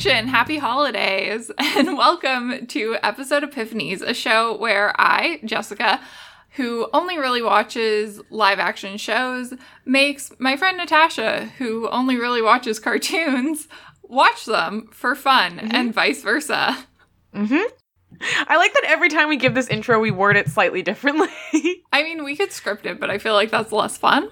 introduction. Happy holidays and welcome to episode Epiphanies, a show where I, Jessica, who only really watches live action shows, makes my friend Natasha, who only really watches cartoons, watch them for fun mm-hmm. and vice versa. Mhm. I like that every time we give this intro, we word it slightly differently. I mean, we could script it, but I feel like that's less fun.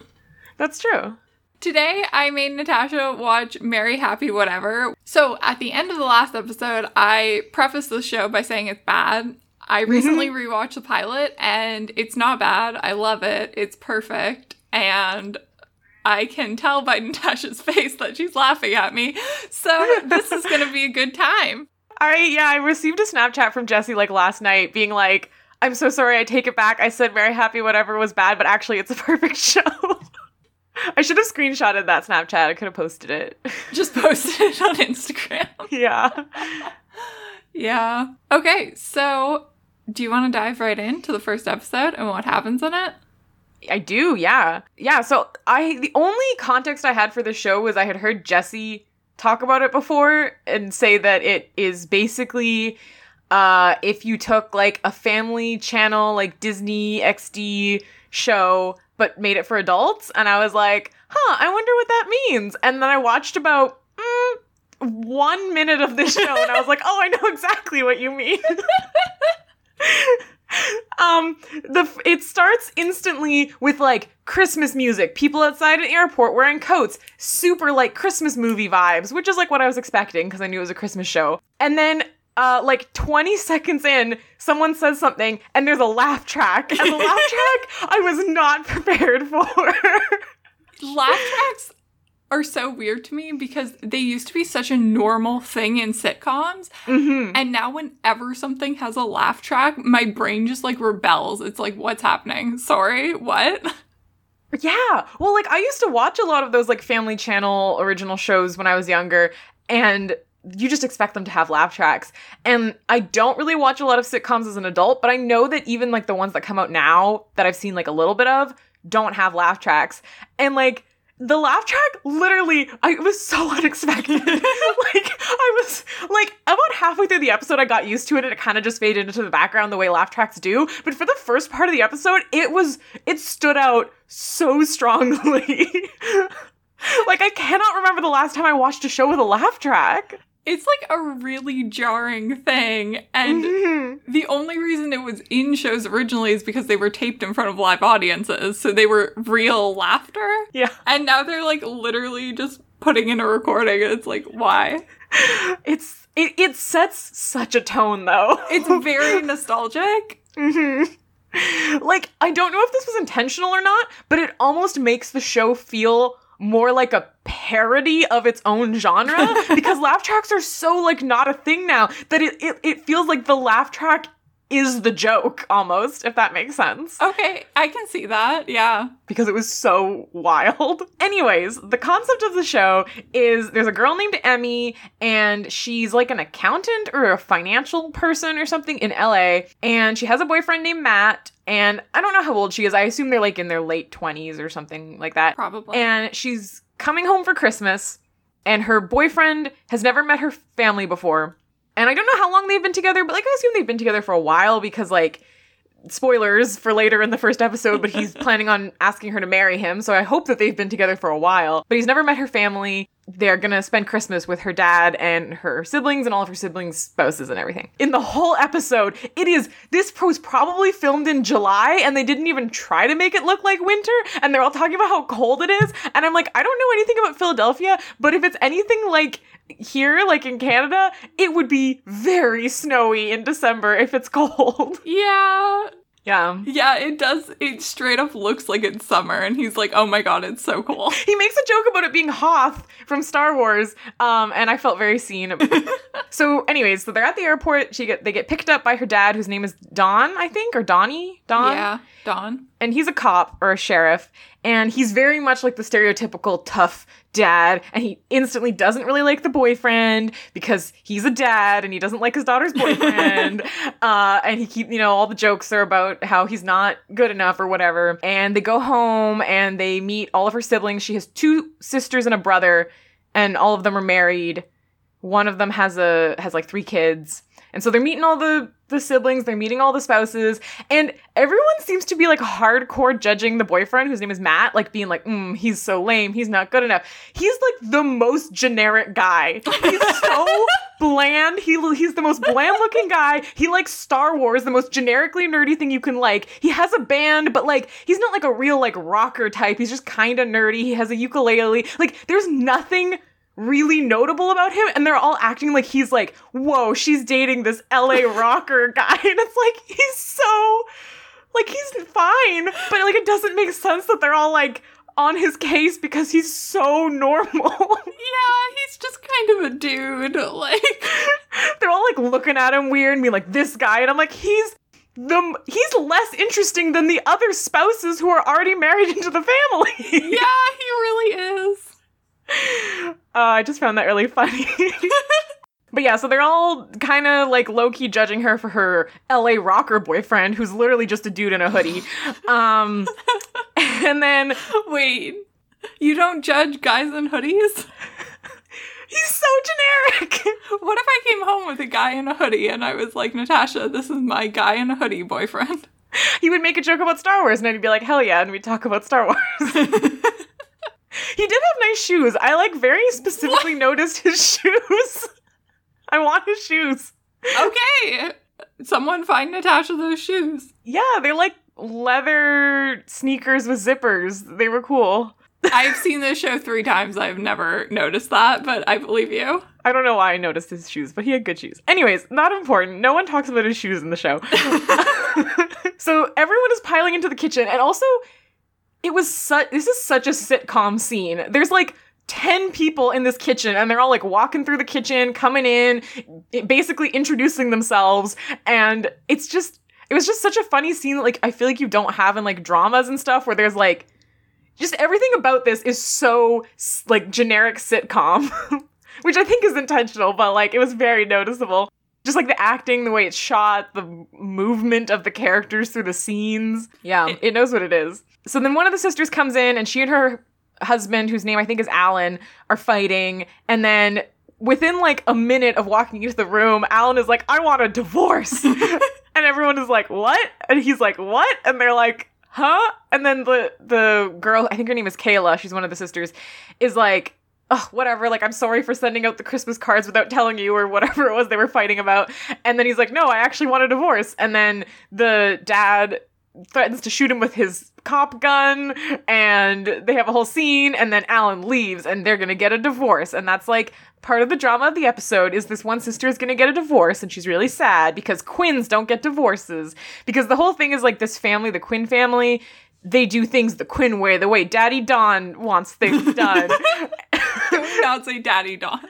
That's true. Today, I made Natasha watch Merry Happy Whatever. So, at the end of the last episode, I prefaced the show by saying it's bad. I mm-hmm. recently rewatched the pilot and it's not bad. I love it. It's perfect. And I can tell by Natasha's face that she's laughing at me. So, this is going to be a good time. I, yeah, I received a Snapchat from Jesse like last night being like, I'm so sorry, I take it back. I said Merry Happy Whatever was bad, but actually it's a perfect show. I should have screenshotted that Snapchat. I could have posted it. Just posted it on Instagram. yeah. yeah. Okay, so do you want to dive right into the first episode and what happens in it? I do, yeah. Yeah, so I the only context I had for the show was I had heard Jesse talk about it before and say that it is basically uh if you took like a family channel like Disney XD show but made it for adults. And I was like, huh, I wonder what that means. And then I watched about mm, one minute of this show and I was like, oh, I know exactly what you mean. um the it starts instantly with like christmas music people outside an airport wearing coats super like christmas movie vibes which is like what i was expecting because i knew it was a christmas show and then uh, like 20 seconds in, someone says something and there's a laugh track. And the laugh track I was not prepared for. laugh tracks are so weird to me because they used to be such a normal thing in sitcoms. Mm-hmm. And now, whenever something has a laugh track, my brain just like rebels. It's like, what's happening? Sorry, what? Yeah. Well, like I used to watch a lot of those like family channel original shows when I was younger. And you just expect them to have laugh tracks. And I don't really watch a lot of sitcoms as an adult, but I know that even like the ones that come out now that I've seen like a little bit of don't have laugh tracks. And like the laugh track literally I was so unexpected. like I was like about halfway through the episode I got used to it and it kind of just faded into the background the way laugh tracks do, but for the first part of the episode it was it stood out so strongly. like I cannot remember the last time I watched a show with a laugh track it's like a really jarring thing. And mm-hmm. the only reason it was in shows originally is because they were taped in front of live audiences. So they were real laughter. Yeah. And now they're like literally just putting in a recording. It's like, why? It's it, it sets such a tone though. It's very nostalgic. Mm-hmm. Like, I don't know if this was intentional or not, but it almost makes the show feel more like a parody of its own genre because laugh tracks are so like not a thing now that it, it, it feels like the laugh track is the joke almost, if that makes sense. Okay, I can see that. Yeah. Because it was so wild. Anyways, the concept of the show is there's a girl named Emmy and she's like an accountant or a financial person or something in LA and she has a boyfriend named Matt and I don't know how old she is. I assume they're like in their late 20s or something like that. Probably. And she's coming home for Christmas and her boyfriend has never met her family before and I don't know how long they've been together, but like I assume they've been together for a while because like spoilers for later in the first episode, but he's planning on asking her to marry him. So I hope that they've been together for a while. But he's never met her family. They're gonna spend Christmas with her dad and her siblings and all of her siblings' spouses and everything. In the whole episode, it is this was probably filmed in July and they didn't even try to make it look like winter. And they're all talking about how cold it is. And I'm like, I don't know anything about Philadelphia, but if it's anything like here, like in Canada, it would be very snowy in December if it's cold. Yeah. Yeah. Yeah, it does. It straight up looks like it's summer, and he's like, oh my god, it's so cool. He makes a joke about it being Hoth from Star Wars, um, and I felt very seen. so, anyways, so they're at the airport. She get they get picked up by her dad, whose name is Don, I think, or Donnie. Don. Yeah, Don. And he's a cop or a sheriff, and he's very much like the stereotypical tough dad and he instantly doesn't really like the boyfriend because he's a dad and he doesn't like his daughter's boyfriend. Uh, and he keep you know all the jokes are about how he's not good enough or whatever. And they go home and they meet all of her siblings. She has two sisters and a brother and all of them are married. One of them has a has like three kids. And so they're meeting all the the siblings, they're meeting all the spouses, and everyone seems to be like hardcore judging the boyfriend whose name is Matt, like being like, mm, he's so lame, he's not good enough. He's like the most generic guy. He's so bland. He he's the most bland looking guy. He likes Star Wars, the most generically nerdy thing you can like. He has a band, but like he's not like a real like rocker type. He's just kind of nerdy. He has a ukulele. Like there's nothing really notable about him and they're all acting like he's like whoa she's dating this la rocker guy and it's like he's so like he's fine but like it doesn't make sense that they're all like on his case because he's so normal Yeah, he's just kind of a dude. Like, they're all like looking at him weird and being like this guy and i'm like he's the he's less interesting than the other spouses who are already married into the family yeah, he really is. Uh, I just found that really funny. but yeah, so they're all kind of like low key judging her for her LA rocker boyfriend, who's literally just a dude in a hoodie. Um, and then Wait, you don't judge guys in hoodies? he's so generic. What if I came home with a guy in a hoodie and I was like, Natasha, this is my guy in a hoodie boyfriend? he would make a joke about Star Wars, and I'd be like, hell yeah, and we'd talk about Star Wars. He did have nice shoes. I like very specifically noticed his shoes. I want his shoes. Okay, someone find Natasha those shoes. Yeah, they're like leather sneakers with zippers. They were cool. I've seen this show three times. I've never noticed that, but I believe you. I don't know why I noticed his shoes, but he had good shoes. Anyways, not important. No one talks about his shoes in the show. so everyone is piling into the kitchen, and also, it was such. This is such a sitcom scene. There's like. 10 people in this kitchen and they're all like walking through the kitchen, coming in, basically introducing themselves. And it's just, it was just such a funny scene that like I feel like you don't have in like dramas and stuff where there's like, just everything about this is so like generic sitcom, which I think is intentional, but like it was very noticeable. Just like the acting, the way it's shot, the movement of the characters through the scenes. Yeah, it, knows what it is. So then one of the sisters comes in and she and her husband, whose name I think is Alan, are fighting. And then within like a minute of walking into the room, Alan is like, I want a divorce. and everyone is like, What? And he's like, What? And they're like, Huh? And then the the girl, I think her name is Kayla, she's one of the sisters, is like, Oh, whatever, like I'm sorry for sending out the Christmas cards without telling you or whatever it was they were fighting about. And then he's like, No, I actually want a divorce. And then the dad threatens to shoot him with his cop gun and they have a whole scene and then Alan leaves and they're going to get a divorce and that's like part of the drama of the episode is this one sister is going to get a divorce and she's really sad because Quins don't get divorces because the whole thing is like this family the Quinn family they do things the Quinn way the way Daddy Don wants things done not say Daddy Don?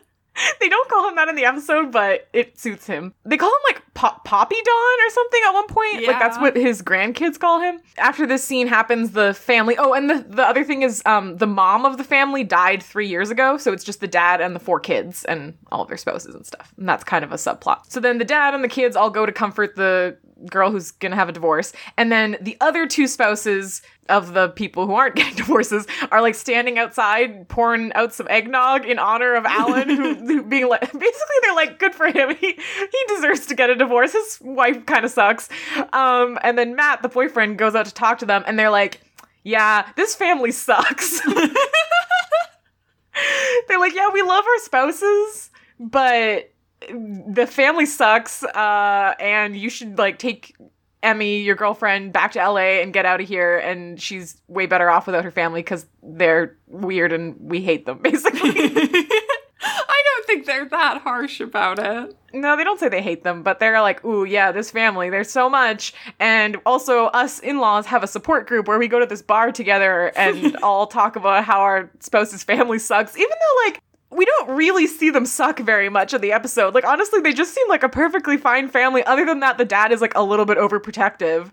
they don't call him that in the episode, but it suits him. They call him like Pop- Poppy Don or something at one point. Yeah. Like that's what his grandkids call him. After this scene happens, the family. Oh, and the the other thing is, um, the mom of the family died three years ago, so it's just the dad and the four kids and all of their spouses and stuff. And that's kind of a subplot. So then the dad and the kids all go to comfort the girl who's gonna have a divorce, and then the other two spouses of the people who aren't getting divorces are like standing outside pouring out some eggnog in honor of Alan, who, who being like basically they're like, good for him. He he deserves to get a divorce. His wife kind of sucks. Um, and then Matt, the boyfriend, goes out to talk to them, and they're like, yeah, this family sucks. they're like, yeah, we love our spouses, but the family sucks. Uh, and you should like take Emmy, your girlfriend, back to LA and get out of here. And she's way better off without her family because they're weird and we hate them, basically. I don't think they're that harsh about it. no, they don't say they hate them, but they're like, ooh, yeah, this family, there's so much. And also, us in laws have a support group where we go to this bar together and all talk about how our spouse's family sucks, even though, like, we don't really see them suck very much in the episode. Like, honestly, they just seem like a perfectly fine family. Other than that, the dad is like a little bit overprotective.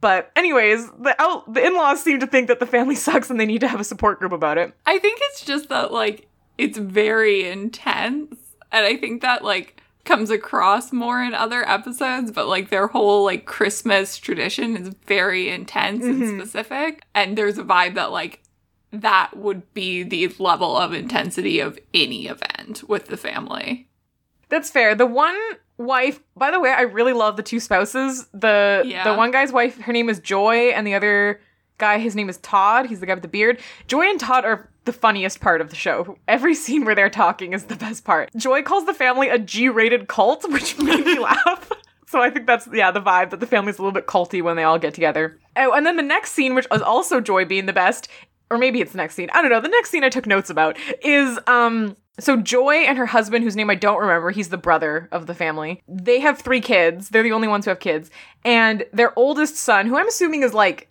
But, anyways, the out- the in laws seem to think that the family sucks and they need to have a support group about it. I think it's just that like it's very intense, and I think that like comes across more in other episodes. But like their whole like Christmas tradition is very intense and mm-hmm. specific, and there's a vibe that like that would be the level of intensity of any event with the family. That's fair. The one wife, by the way, I really love the two spouses. The Yeah. the one guy's wife, her name is Joy, and the other guy, his name is Todd. He's the guy with the beard. Joy and Todd are the funniest part of the show. Every scene where they're talking is the best part. Joy calls the family a G-rated cult, which made me laugh. So I think that's yeah the vibe that the family's a little bit culty when they all get together. Oh, and then the next scene, which is also Joy being the best, or maybe it's the next scene. I don't know. The next scene I took notes about is um so Joy and her husband, whose name I don't remember, he's the brother of the family. They have three kids. They're the only ones who have kids. And their oldest son, who I'm assuming is like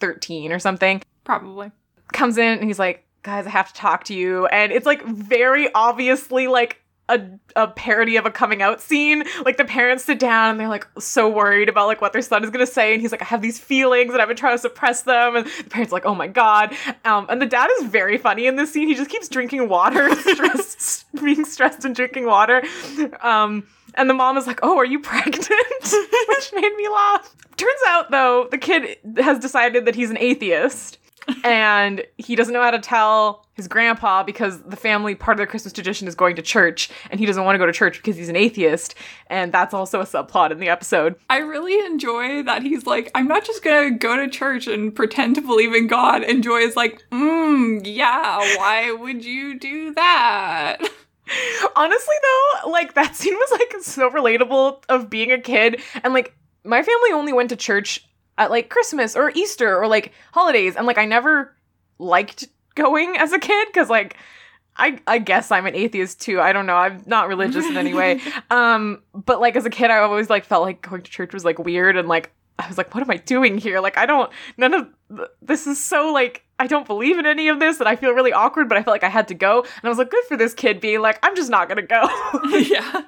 13 or something, Probably. comes in and he's like, guys, I have to talk to you. And it's like very obviously like a, a parody of a coming out scene. Like the parents sit down and they're like so worried about like what their son is gonna say. And he's like, I have these feelings and I've been trying to suppress them. And the parents are like, oh my God. Um, and the dad is very funny in this scene. He just keeps drinking water, stressed, being stressed and drinking water. Um, and the mom is like, oh, are you pregnant? Which made me laugh. Turns out though, the kid has decided that he's an atheist and he doesn't know how to tell his grandpa because the family part of their Christmas tradition is going to church, and he doesn't want to go to church because he's an atheist, and that's also a subplot in the episode. I really enjoy that he's like, I'm not just gonna go to church and pretend to believe in God. And Joy is like, mm, yeah, why would you do that? Honestly, though, like that scene was like so relatable of being a kid, and like my family only went to church at like Christmas or Easter or like holidays, and like I never liked going as a kid because like I I guess I'm an atheist too. I don't know. I'm not religious in any way. Um, but like as a kid, I always like felt like going to church was like weird and like I was like, what am I doing here? Like I don't. None of th- this is so like I don't believe in any of this, and I feel really awkward. But I felt like I had to go, and I was like, good for this kid being like, I'm just not gonna go. yeah.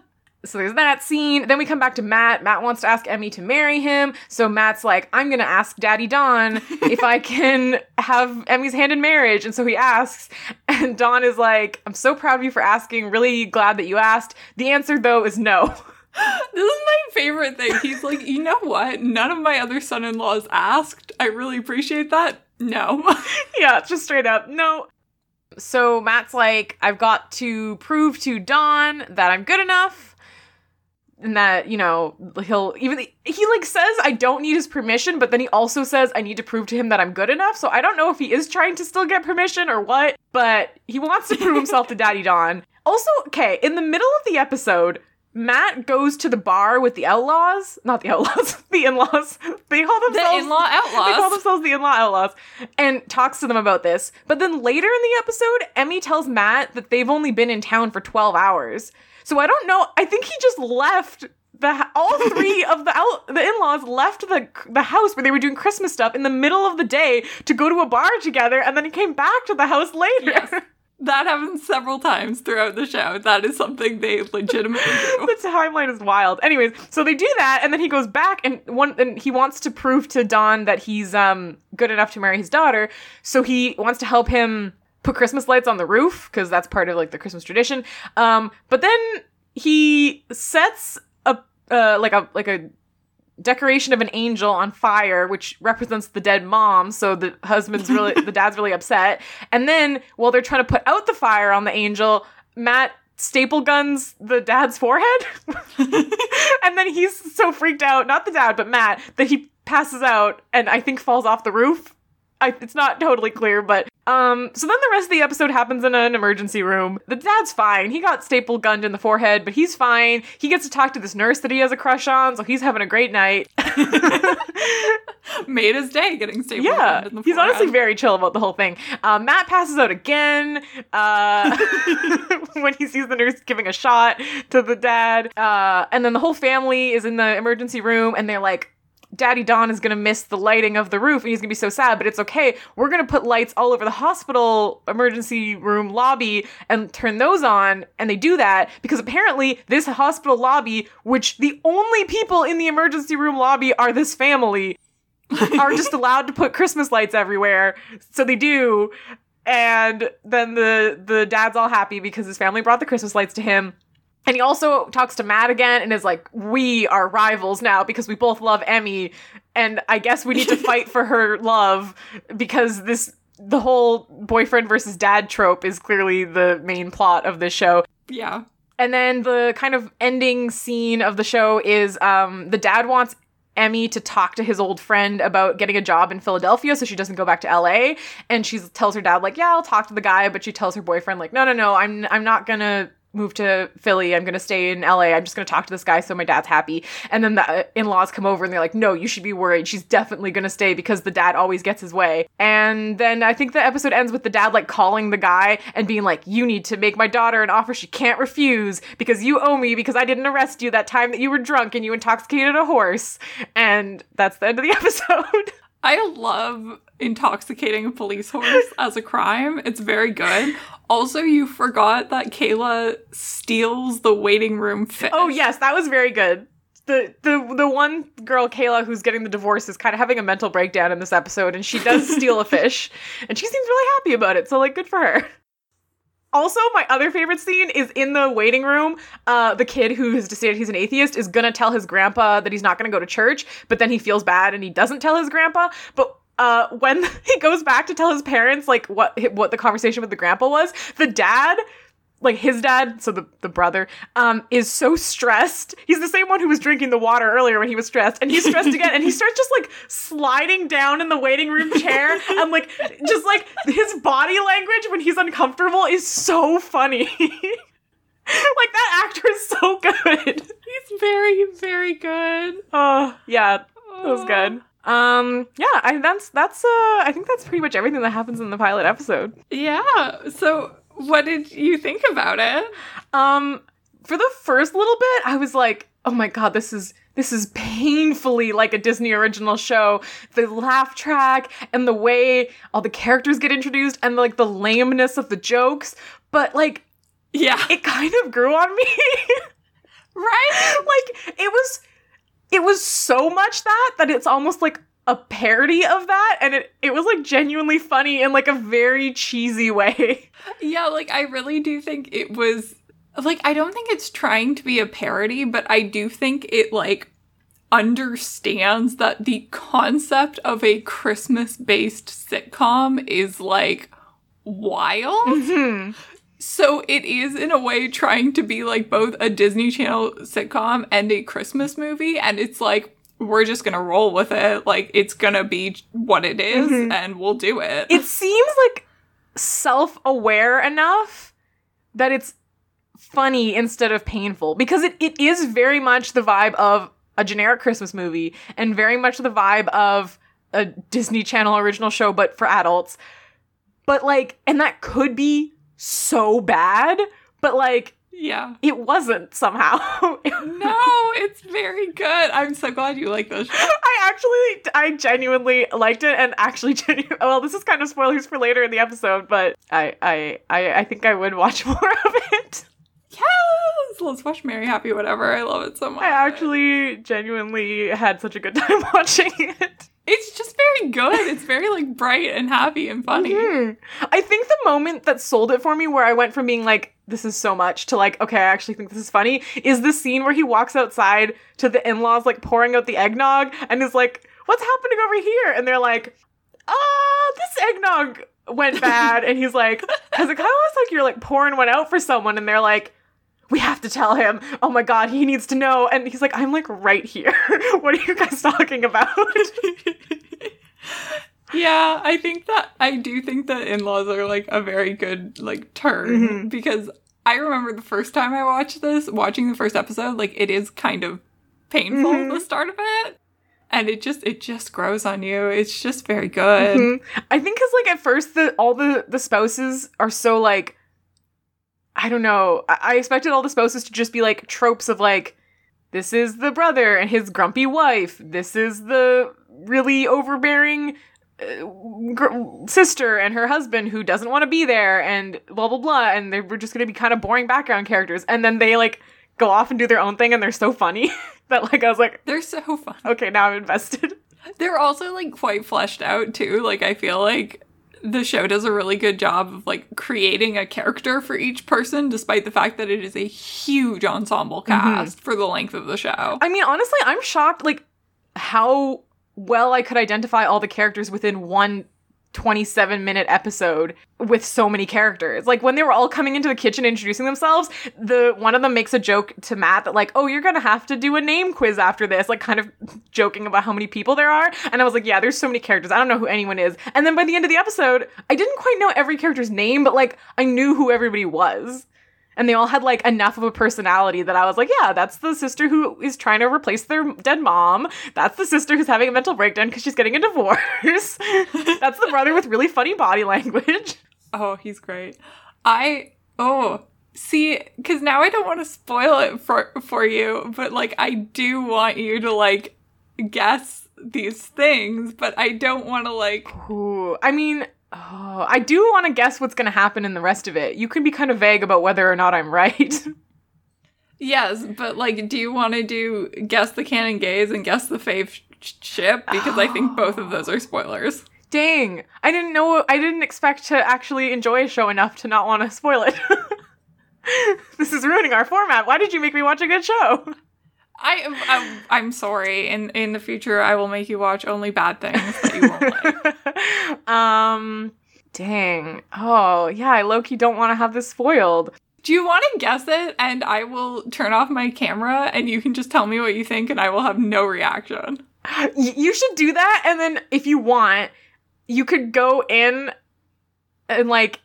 So there's that scene. Then we come back to Matt. Matt wants to ask Emmy to marry him. So Matt's like, I'm going to ask Daddy Don if I can have Emmy's hand in marriage. And so he asks. And Don is like, I'm so proud of you for asking. Really glad that you asked. The answer, though, is no. This is my favorite thing. He's like, you know what? None of my other son in laws asked. I really appreciate that. No. yeah, just straight up, no. So Matt's like, I've got to prove to Don that I'm good enough. And that, you know, he'll even he like says I don't need his permission, but then he also says I need to prove to him that I'm good enough. So I don't know if he is trying to still get permission or what, but he wants to prove himself to Daddy Don. Also, okay, in the middle of the episode, Matt goes to the bar with the outlaws, not the outlaws, the in-laws. They call themselves the in-law outlaws. they call themselves the in-law outlaws and talks to them about this. But then later in the episode, Emmy tells Matt that they've only been in town for 12 hours. So I don't know. I think he just left the all three of the out, the in-laws left the the house where they were doing Christmas stuff in the middle of the day to go to a bar together and then he came back to the house later. Yes. That happens several times throughout the show. That is something they legitimately do. the timeline is wild. Anyways, so they do that, and then he goes back and one and he wants to prove to Don that he's um good enough to marry his daughter. So he wants to help him put Christmas lights on the roof because that's part of like the Christmas tradition. Um, but then he sets a uh like a like a decoration of an angel on fire which represents the dead mom so the husband's really the dad's really upset. And then while they're trying to put out the fire on the angel matt staple guns the dad's forehead. And then he's so freaked out not the dad but matt that he passes out and i think falls off the roof I, it's not totally clear, but um. So then the rest of the episode happens in an emergency room. The dad's fine. He got staple gunned in the forehead, but he's fine. He gets to talk to this nurse that he has a crush on, so he's having a great night. Made his day getting stable. yeah, in the he's honestly very chill about the whole thing. Uh, Matt passes out again uh, when he sees the nurse giving a shot to the dad, uh, and then the whole family is in the emergency room, and they're like. Daddy Don is gonna miss the lighting of the roof and he's gonna be so sad, but it's okay. We're gonna put lights all over the hospital emergency room lobby and turn those on. And they do that because apparently this hospital lobby, which the only people in the emergency room lobby are this family, are just allowed to put Christmas lights everywhere. So they do. And then the the dad's all happy because his family brought the Christmas lights to him. And he also talks to Matt again and is like, "We are rivals now because we both love Emmy, and I guess we need to fight for her love because this the whole boyfriend versus dad trope is clearly the main plot of this show." Yeah. And then the kind of ending scene of the show is um, the dad wants Emmy to talk to his old friend about getting a job in Philadelphia so she doesn't go back to LA. And she tells her dad, like, yeah, I'll talk to the guy, but she tells her boyfriend, like, no, no, no, I'm I'm not gonna move to Philly. I'm going to stay in LA. I'm just going to talk to this guy so my dad's happy. And then the uh, in-laws come over and they're like, "No, you should be worried. She's definitely going to stay because the dad always gets his way." And then I think the episode ends with the dad like calling the guy and being like, "You need to make my daughter an offer she can't refuse because you owe me because I didn't arrest you that time that you were drunk and you intoxicated a horse." And that's the end of the episode. I love intoxicating a police horse as a crime. It's very good. Also, you forgot that Kayla steals the waiting room fish. Oh yes, that was very good. The, the the one girl Kayla who's getting the divorce is kind of having a mental breakdown in this episode and she does steal a fish and she seems really happy about it so like good for her. Also, my other favorite scene is in the waiting room. Uh, the kid who has decided he's an atheist is gonna tell his grandpa that he's not gonna go to church, but then he feels bad and he doesn't tell his grandpa. But uh, when he goes back to tell his parents like what what the conversation with the grandpa was, the dad like his dad, so the, the brother, um, is so stressed. He's the same one who was drinking the water earlier when he was stressed, and he's stressed again, and he starts just like sliding down in the waiting room chair, and like just like his body language when he's uncomfortable is so funny. like that actor is so good. He's very, very good. Oh yeah, that was good. Um, yeah, I, that's that's uh, I think that's pretty much everything that happens in the pilot episode. Yeah. So, what did you think about it? Um, for the first little bit, I was like, oh my god, this is this is painfully like a Disney original show. The laugh track and the way all the characters get introduced and like the lameness of the jokes, but like Yeah. it kind of grew on me. Right? like it was it was so much that that it's almost like a parody of that and it it was like genuinely funny in like a very cheesy way. Yeah, like I really do think it was like I don't think it's trying to be a parody, but I do think it like understands that the concept of a Christmas-based sitcom is like wild. Mhm. So it is in a way trying to be like both a Disney Channel sitcom and a Christmas movie and it's like we're just to roll with it. Like it's to be what it is, Mhm. and we'll do it. It seems like self-aware enough that it's funny instead of painful because it, it is very much the vibe of a generic Christmas movie and very much the vibe of a Disney Channel original show but for adults. But like and that could be so bad, but like yeah. it wasn't somehow. No, it's very good. I'm so glad you like this show. I actually, I genuinely liked it, and actually, genu- well, this is kind of spoilers for later in the episode, but I, I, I, I think I would watch more of it. Yes! Let's watch Merry Happy Whatever. I love it so much. I actually genuinely had such a good time watching it. It's just very good. It's very like bright and happy and funny. Mhm. I think the moment that sold it for me, where I went from being like, this is so much, to like, okay, I actually think this is funny, is the scene where he walks outside to the in laws, like pouring out the eggnog, and is like, what's happening over here? And they're like, ah, this eggnog went bad. and he's like, because it kind of looks like you're like pouring one out for someone, and they're like, we have to tell him. Oh my god, he needs to know. And he's like, I'm like right here. what are you guys talking about? Yeah, I think that I do think that in-laws are like a very good like turn Mhm. because I remember the first time I watched this, watching the first episode, like it is kind of painful Mhm. the start of it. And it just it just grows on you. It's just very good. Mhm. I think because like at first the all the the spouses are so like I don't know. I, I expected all the spouses to just be like tropes of like this is the brother and his grumpy wife. This is the really overbearing Uh, sister and her husband who doesn't want to be there and blah blah blah. And they were just going to be kind of boring background characters. And then they like go off and do their own thing and they're so funny that like I was like, They're so fun. okay, now I'm invested. They're also like quite fleshed out too. Like I feel like the show does a really good job of like creating a character for each person despite the fact that it is a huge ensemble mm-hmm. cast for the length of the show. I mean, honestly, I'm shocked like how well I could identify all the characters within one 27 minute episode with so many characters. Like when they were all coming into the kitchen introducing themselves, the one of them makes a joke to Matt that like, "Oh, you're going to have to do a name quiz after this," like kind of joking about how many people there are. And I was like, "Yeah, there's so many characters. I don't know who anyone is." And then by the end of the episode, I didn't quite know every character's name, but like I knew who everybody was and they all had like enough of a personality that I was like, yeah, that's the sister who is trying to replace their dead mom. That's the sister who's having a mental breakdown because she's getting a divorce. that's the brother with really funny body language. Oh, he's great. I oh see because now I don't want to spoil it for for you, but like I do want you to like guess these things, but I don't want to like. Ooh, I mean, Oh, I do want to guess what's going to happen in the rest of it. You can be kind of vague about whether or not I'm right. yes, but like, do you want to do guess the canon gays and guess the fave sh- ship? Because oh. I think both of those are spoilers. Dang, I didn't know. I didn't expect to actually enjoy a show enough to not want to spoil it. this is ruining our format. Why did you make me watch a good show? I, um, am I am sorry. In in the future, I will make you watch only bad things that you won't like. um, dang. Oh yeah, I low key don't want to have this spoiled. Do you want to guess it? And I will turn off my camera, and you can just tell me what you think, and I will have no reaction. You should do that, and then if you want, you could go in and like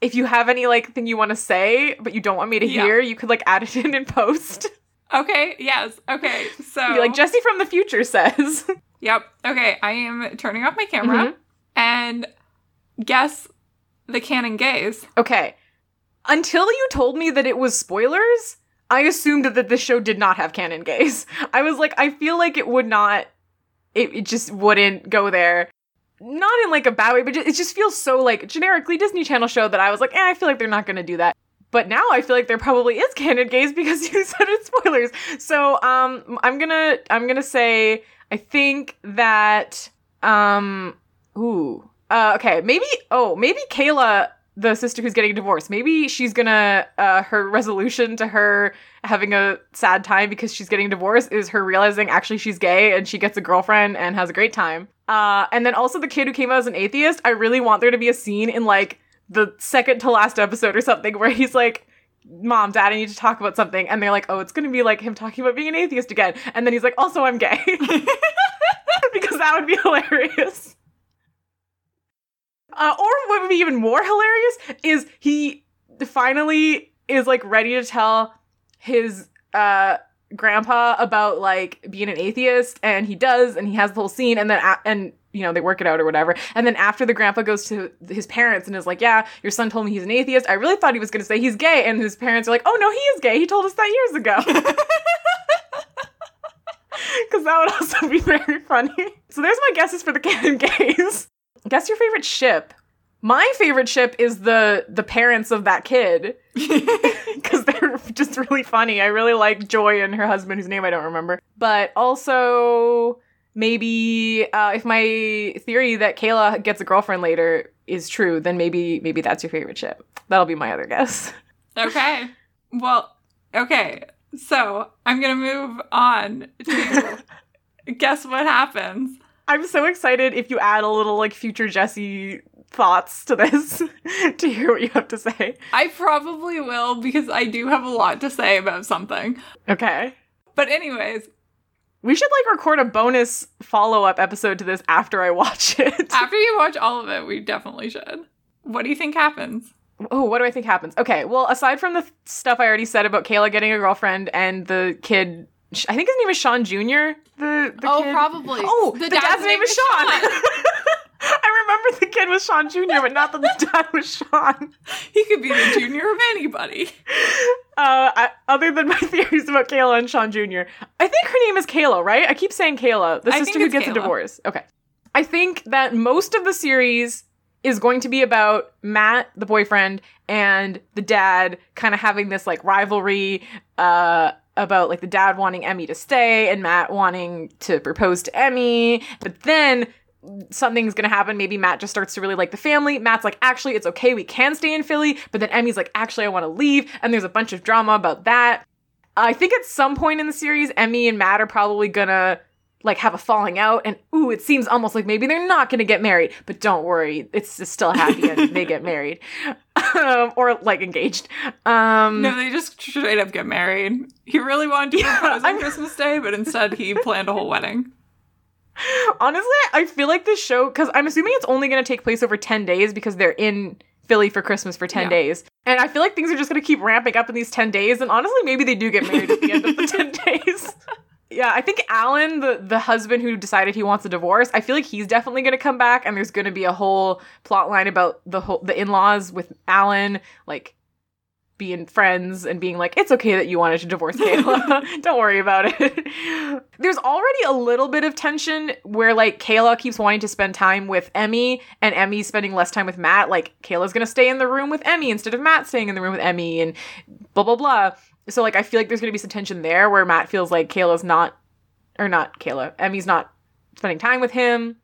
if you have any like thing you want to say but you don't want me to yeah. hear, you could like add it in in post. Okay, yes. Okay, so. Like Jesse from the future says. yep. Okay, I am turning off my camera mm-hmm. And guess the canon gays. Okay. Until you told me that it was spoilers, I assumed that the show did not have canon gays. I was like, I feel like it would not, it, it just wouldn't go there. Not in like a bad way, but it just feels so like generically Disney Channel show that I was like, eh, I feel like they're not gonna do that but now I feel like there probably is canon gays because you said it's spoilers. So um I'm gonna I'm gonna say I think that um ooh. Uh okay maybe oh maybe Kayla the sister who's getting divorced maybe she's gonna uh her resolution to her having a sad time because she's getting divorced is her realizing actually she's gay and she gets a girlfriend and has a great time. Uh and then also the kid who came out as an atheist I really want there to be a scene in like the second to last episode or something where he's like mom dad i need to talk about something. And they're like oh it's gonna be like him talking about being an atheist again. And then he's like also i'm gay. Because that would be hilarious uh, or what would be even more hilarious is he finally is like ready to tell his uh grandpa about like being an atheist and he does and he has the whole scene and then a- and you know, they work it out or whatever. And then after the grandpa goes to his parents and is like, Yeah, your son told me he's an atheist. I really thought he was going to say he's gay. And his parents are like, Oh, no, he is gay. He told us that years ago. Because that would also be very funny. So there's my guesses for the canon gays. Guess your favorite ship. My favorite ship is the the parents of that kid because they're just really funny. I really like Joy and her husband, whose name I don't remember. But also, maybe uh, if my theory that Kayla gets a girlfriend later is true, then maybe maybe that's your favorite ship. That'll be my other guess. okay. Well, okay. So I'm gonna move on to guess what happens. I'm so excited if you add a little like future Jesse thoughts to this to hear what you have to say. I probably will because I do have a lot to say about something. Okay. But anyways, we should like record a bonus follow up episode to this after I watch it. After you watch all of it, we definitely should. What do you think happens? Oh, what do I think happens? Okay, well, aside from the th- stuff I already said about Kayla getting a girlfriend and the kid, I think his name is Sean Jr. The, the oh, kid. probably. Oh, the, the dad's, dad's, name, is Sean. Sean. I remember the kid was Sean Jr., but not that the dad was Sean. He could be the junior of anybody. Uh, I, other than my theories about Kayla and Sean Jr., I think her name is Kayla, right? I keep saying Kayla, the sister who gets Kayla. a divorce. Okay. I think that most of the series is going to be about Matt, the boyfriend, and the dad kind of having this like rivalry uh, about like the dad wanting Emmy to stay and Matt wanting to propose to Emmy. But then something's gonna happen. Maybe Matt just starts to really like the family. Matt's like, actually, it's okay, we can stay in Philly. But then Emmy's like, actually, I wanna leave. And there's a bunch of drama about that. I think at some point in the series, Emmy and Matt are probably gonna like have a falling out and ooh it seems almost like maybe they're not going to get married but don't worry it's, it's still happy and they get married um, or like engaged um No, they just straight up get married. He really wanted to Yeah, propose on I'm- Christmas Day, but instead he planned a whole wedding. honestly i feel like this show because i'm assuming it's only going to take place over 10 days because they're in philly for christmas for 10 Yeah. days and i feel like things are just going to keep ramping up in these 10 days and honestly maybe they do get married at the end of the 10 days yeah i think alan the, the husband who decided he wants a divorce i feel like he's definitely going to come back and there's going to be a whole plot line about the whole the in-laws with alan like being friends and being like, it's okay that you wanted to divorce Kayla. Don't worry about it. There's already a little bit of tension where like Kayla keeps wanting to spend time with Emmy and Emmy's spending less time with Matt. Like Kayla's gonna stay in the room with Emmy instead of Matt staying in the room with Emmy and blah blah blah. So like I feel like there's gonna be some tension there where Matt feels like Kayla's not or not Kayla, Emmy's not spending time with him.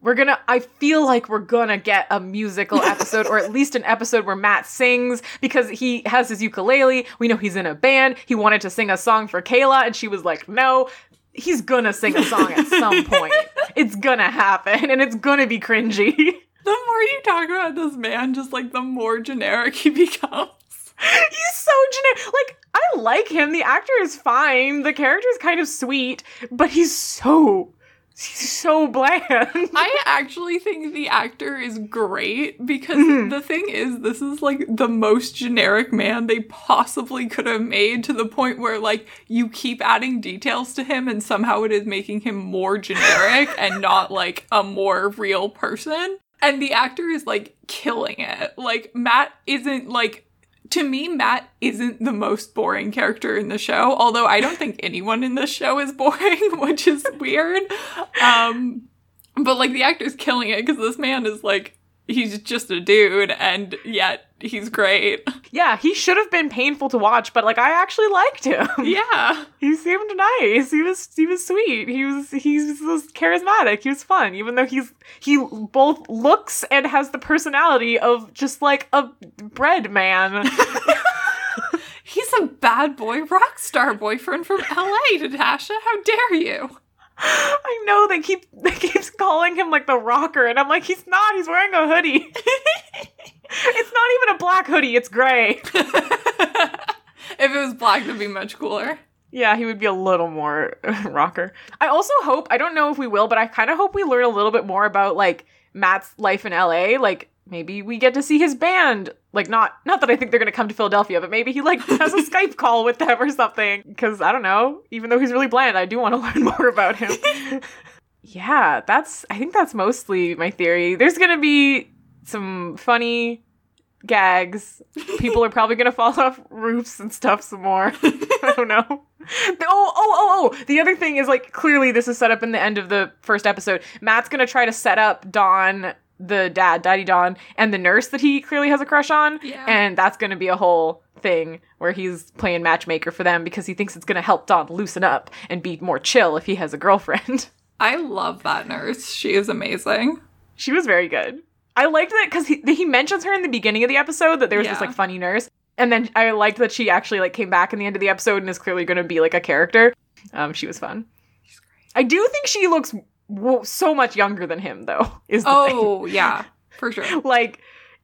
We're gonna, I feel like we're gonna get a musical episode or at least an episode where Matt sings because he has his ukulele. We know he's in a band. He wanted to sing a song for Kayla and she was like, no. He's gonna sing a song at some point. It's gonna happen and it's gonna be cringy. The more you talk about this man, just like the more generic he becomes. He's so generic. Like, I like him. The actor is fine. The character is kind of sweet, but he's so, he's so bland. I actually think the actor is great because Mhm. the thing is, this is like the most generic man they possibly could have made to the point where, like, you keep adding details to him and somehow it is making him more generic and not like a more real person. And the actor is like killing it. Like, Matt isn't like. To me, Matt isn't the most boring character in the show, although I don't think anyone in this show is boring, which is weird. Um, but like the actor's killing it because this man is like he's just a dude and yet he's great. yeah, he should have been painful to watch, but like, I actually liked him. Yeah. He seemed nice. He was he was sweet. He was he was charismatic. He was fun, even though he's he both looks and has the personality of just like a bread man. He's a bad boy rock star boyfriend from LA, Natasha. How dare you? I know they keep they keep calling him like the rocker, and I'm like, he's not. He's wearing a hoodie. it's not even a black hoodie. It's gray. if it was black, that'd be much cooler. Yeah, he would be a little more rocker. I also hope, I don't know if we will, but I kind of hope we learn a little bit more about like Matt's life in LA. Like maybe we get to see his band. Like not not that I think they're going to come to Philadelphia, but maybe he like has a Skype call with them or something cuz I don't know. Even though he's really bland, I do want to learn more about him. yeah, that's I think that's mostly my theory. There's going to be some funny gags. People are probably going to fall off roofs and stuff some more. I don't know. The- Oh, oh, oh, oh. The other thing is like clearly this is set up in the end of the first episode. Matt's gonna try to set up Don, the dad, Daddy Don, and the nurse that he clearly has a crush on. Yeah. And that's gonna be a whole thing where he's playing matchmaker for them because he thinks it's gonna help Don loosen up and be more chill if he has a girlfriend. I love that nurse. She is amazing. she was very good. I liked that because he, he mentions her in the beginning of the episode that there was this like funny nurse. And then I liked that she actually like came back in the end of the episode and is clearly going to be like a character. Um, she was fun. I do think she looks so much younger than him, though. Is the thing. Oh, yeah, for sure. like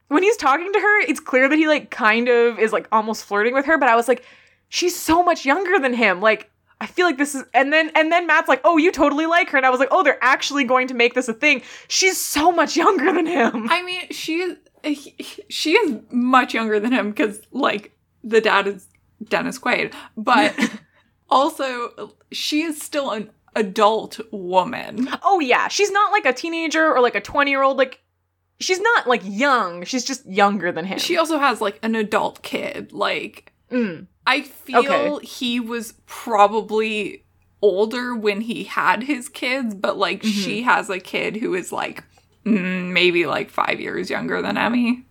when he's talking to her, it's clear that he like kind of is like almost flirting with her. But I was like, she's so much younger than him. Like I feel like this is, and then and then Matt's like, oh, you totally like her, and I was like, oh, they're actually going to make this a thing. She's so much younger than him. I mean, she he- she is much younger than him because like the dad is Dennis Quaid, but also she is still an adult woman. Oh yeah, she's not like a teenager or like a 20-year-old like she's not like young. She's just younger than him. She also has like an adult kid. Like Mm. I feel Okay. he was probably older when he had his kids, but like Mhm. she has a kid who is like mm, maybe like five years younger than Emmy.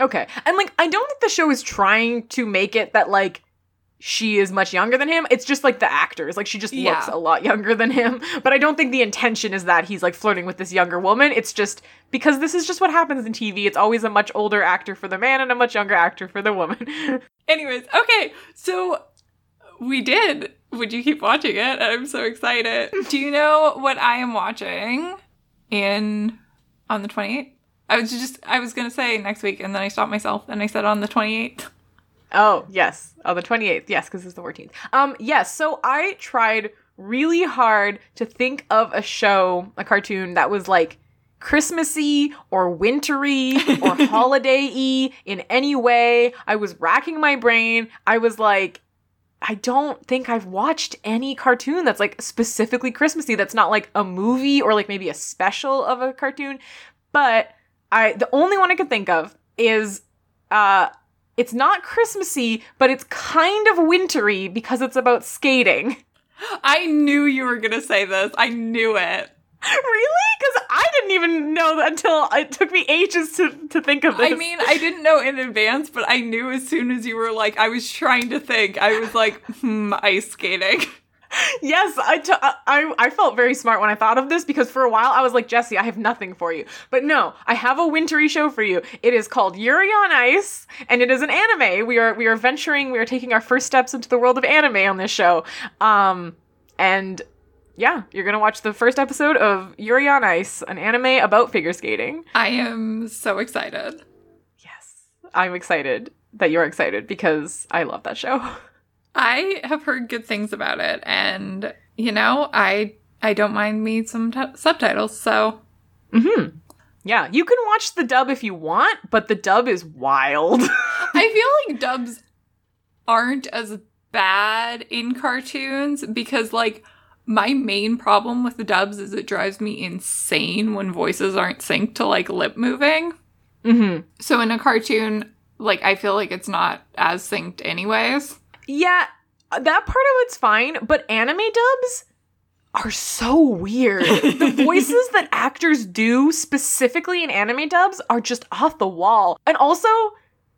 Okay. And like I don't think the show is trying to make it that like she is much younger than him. It's just like the actors. Like she just looks a lot younger than him. But I don't think the intention is that he's like flirting with this younger woman. It's just because this is just what happens in TV. It's always a much older actor for the man and a much younger actor for the woman. Anyways, okay, so we did. Would you keep watching it? I'm so excited. Do you know what I am watching in on the 28th? I was just I was gonna say next week, and then I stopped myself and I said on the 28th. Oh, yes. Oh, the 28th. Yes, because it's the 14th. Um, yes. So I tried really hard to think of a show, a cartoon that was like Christmassy or wintry or holiday y in any way. I was racking my brain. I was like, I don't think I've watched any cartoon that's like specifically Christmassy that's not like a movie or like maybe a special of a cartoon. But I the only one I could think of is uh it's not Christmassy, but it's kind of wintry because it's about skating. I knew you were gonna say this. I knew it. really? Because I didn't even know that until it took me ages to, to think of this. I mean, I didn't know in advance, but I knew as soon as you were like, I was trying to think. I was like, hmm, ice skating. yes, I, t- I I felt very smart when I thought of this because for a while I was like, Jesse, I have nothing for you. But no, I have a wintry show for you. It is called Yuri on Ice, and it is an anime. We are we are venturing, we are taking our first steps into the world of anime on this show. Um, and yeah, you're gonna watch the first episode of Yuri on Ice, an anime about figure skating. I am so excited. Yes, I'm excited that you're excited because I love that show. I have heard good things about it, and you know, I I don't mind me some t- subtitles. So, hmm yeah, you can watch the dub if you want, but the dub is wild. I feel like dubs aren't as bad in cartoons because like my main problem with the dubs is it drives me insane when voices aren't synced to like lip moving. hmm So in a cartoon, like I feel like it's not as synced anyways. Yeah, uh, that part of it's fine, but anime dubs are so weird. the voices that actors do specifically in anime dubs are just off the wall. And also,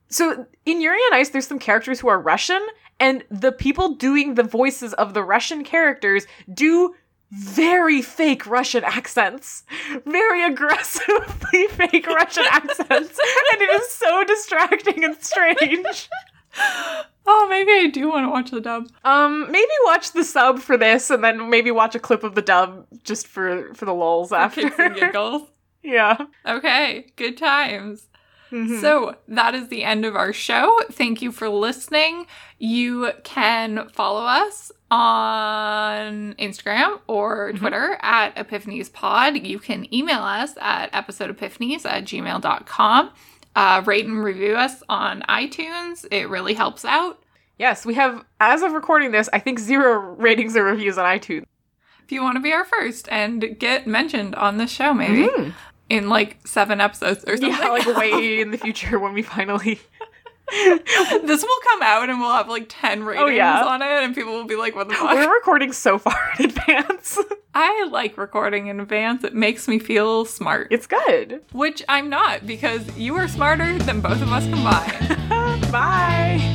so in Yuri on Ice, there's some characters who are Russian, and the people doing the voices of the Russian characters do very fake Russian accents. Very aggressively fake Russian accents. And it is so distracting and strange. Oh, maybe I do want to watch the dub. Um, maybe watch the sub for this, and then maybe watch a clip of the dub just for for the lulls after. Kicks and giggles. yeah. Okay, good times. Mhm. So that is the end of our show. Thank you for listening. You can follow us on Instagram or Twitter at Epiphanies Pod. You can email us at episodeepiphanies at gmail.com. Uh, rate and review us on iTunes. It really helps out. yes, we have as of recording this, I think zero ratings or reviews on iTunes. If you want to be our first and get mentioned on this show, maybe Mhm. in like seven episodes or something. Yeah, like way in the future when we finally. this will come out and we'll have like 10 ratings Oh, yeah. on it and people will be like what the fuck We're recording so far in advance. i like recording in advance it makes me feel smart It's good. which i'm not because you are smarter than both of us combined Bye.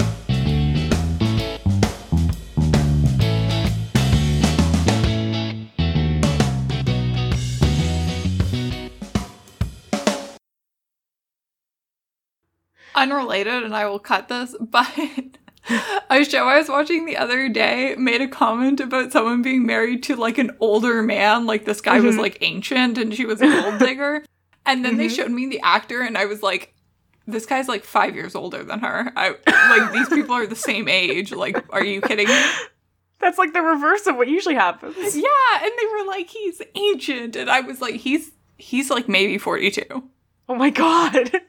Unrelated and i will cut this but a show i was watching the other day made a comment about someone being married to like an older man like this guy was Mhm. like ancient and she was a gold digger and then they Mhm. showed me the actor and i was like this guy's like five years older than her i like these people are the same age like are you kidding me That's like the reverse of what usually happens. yeah and they were like he's ancient and i was like he's he's like maybe 42 Oh my god.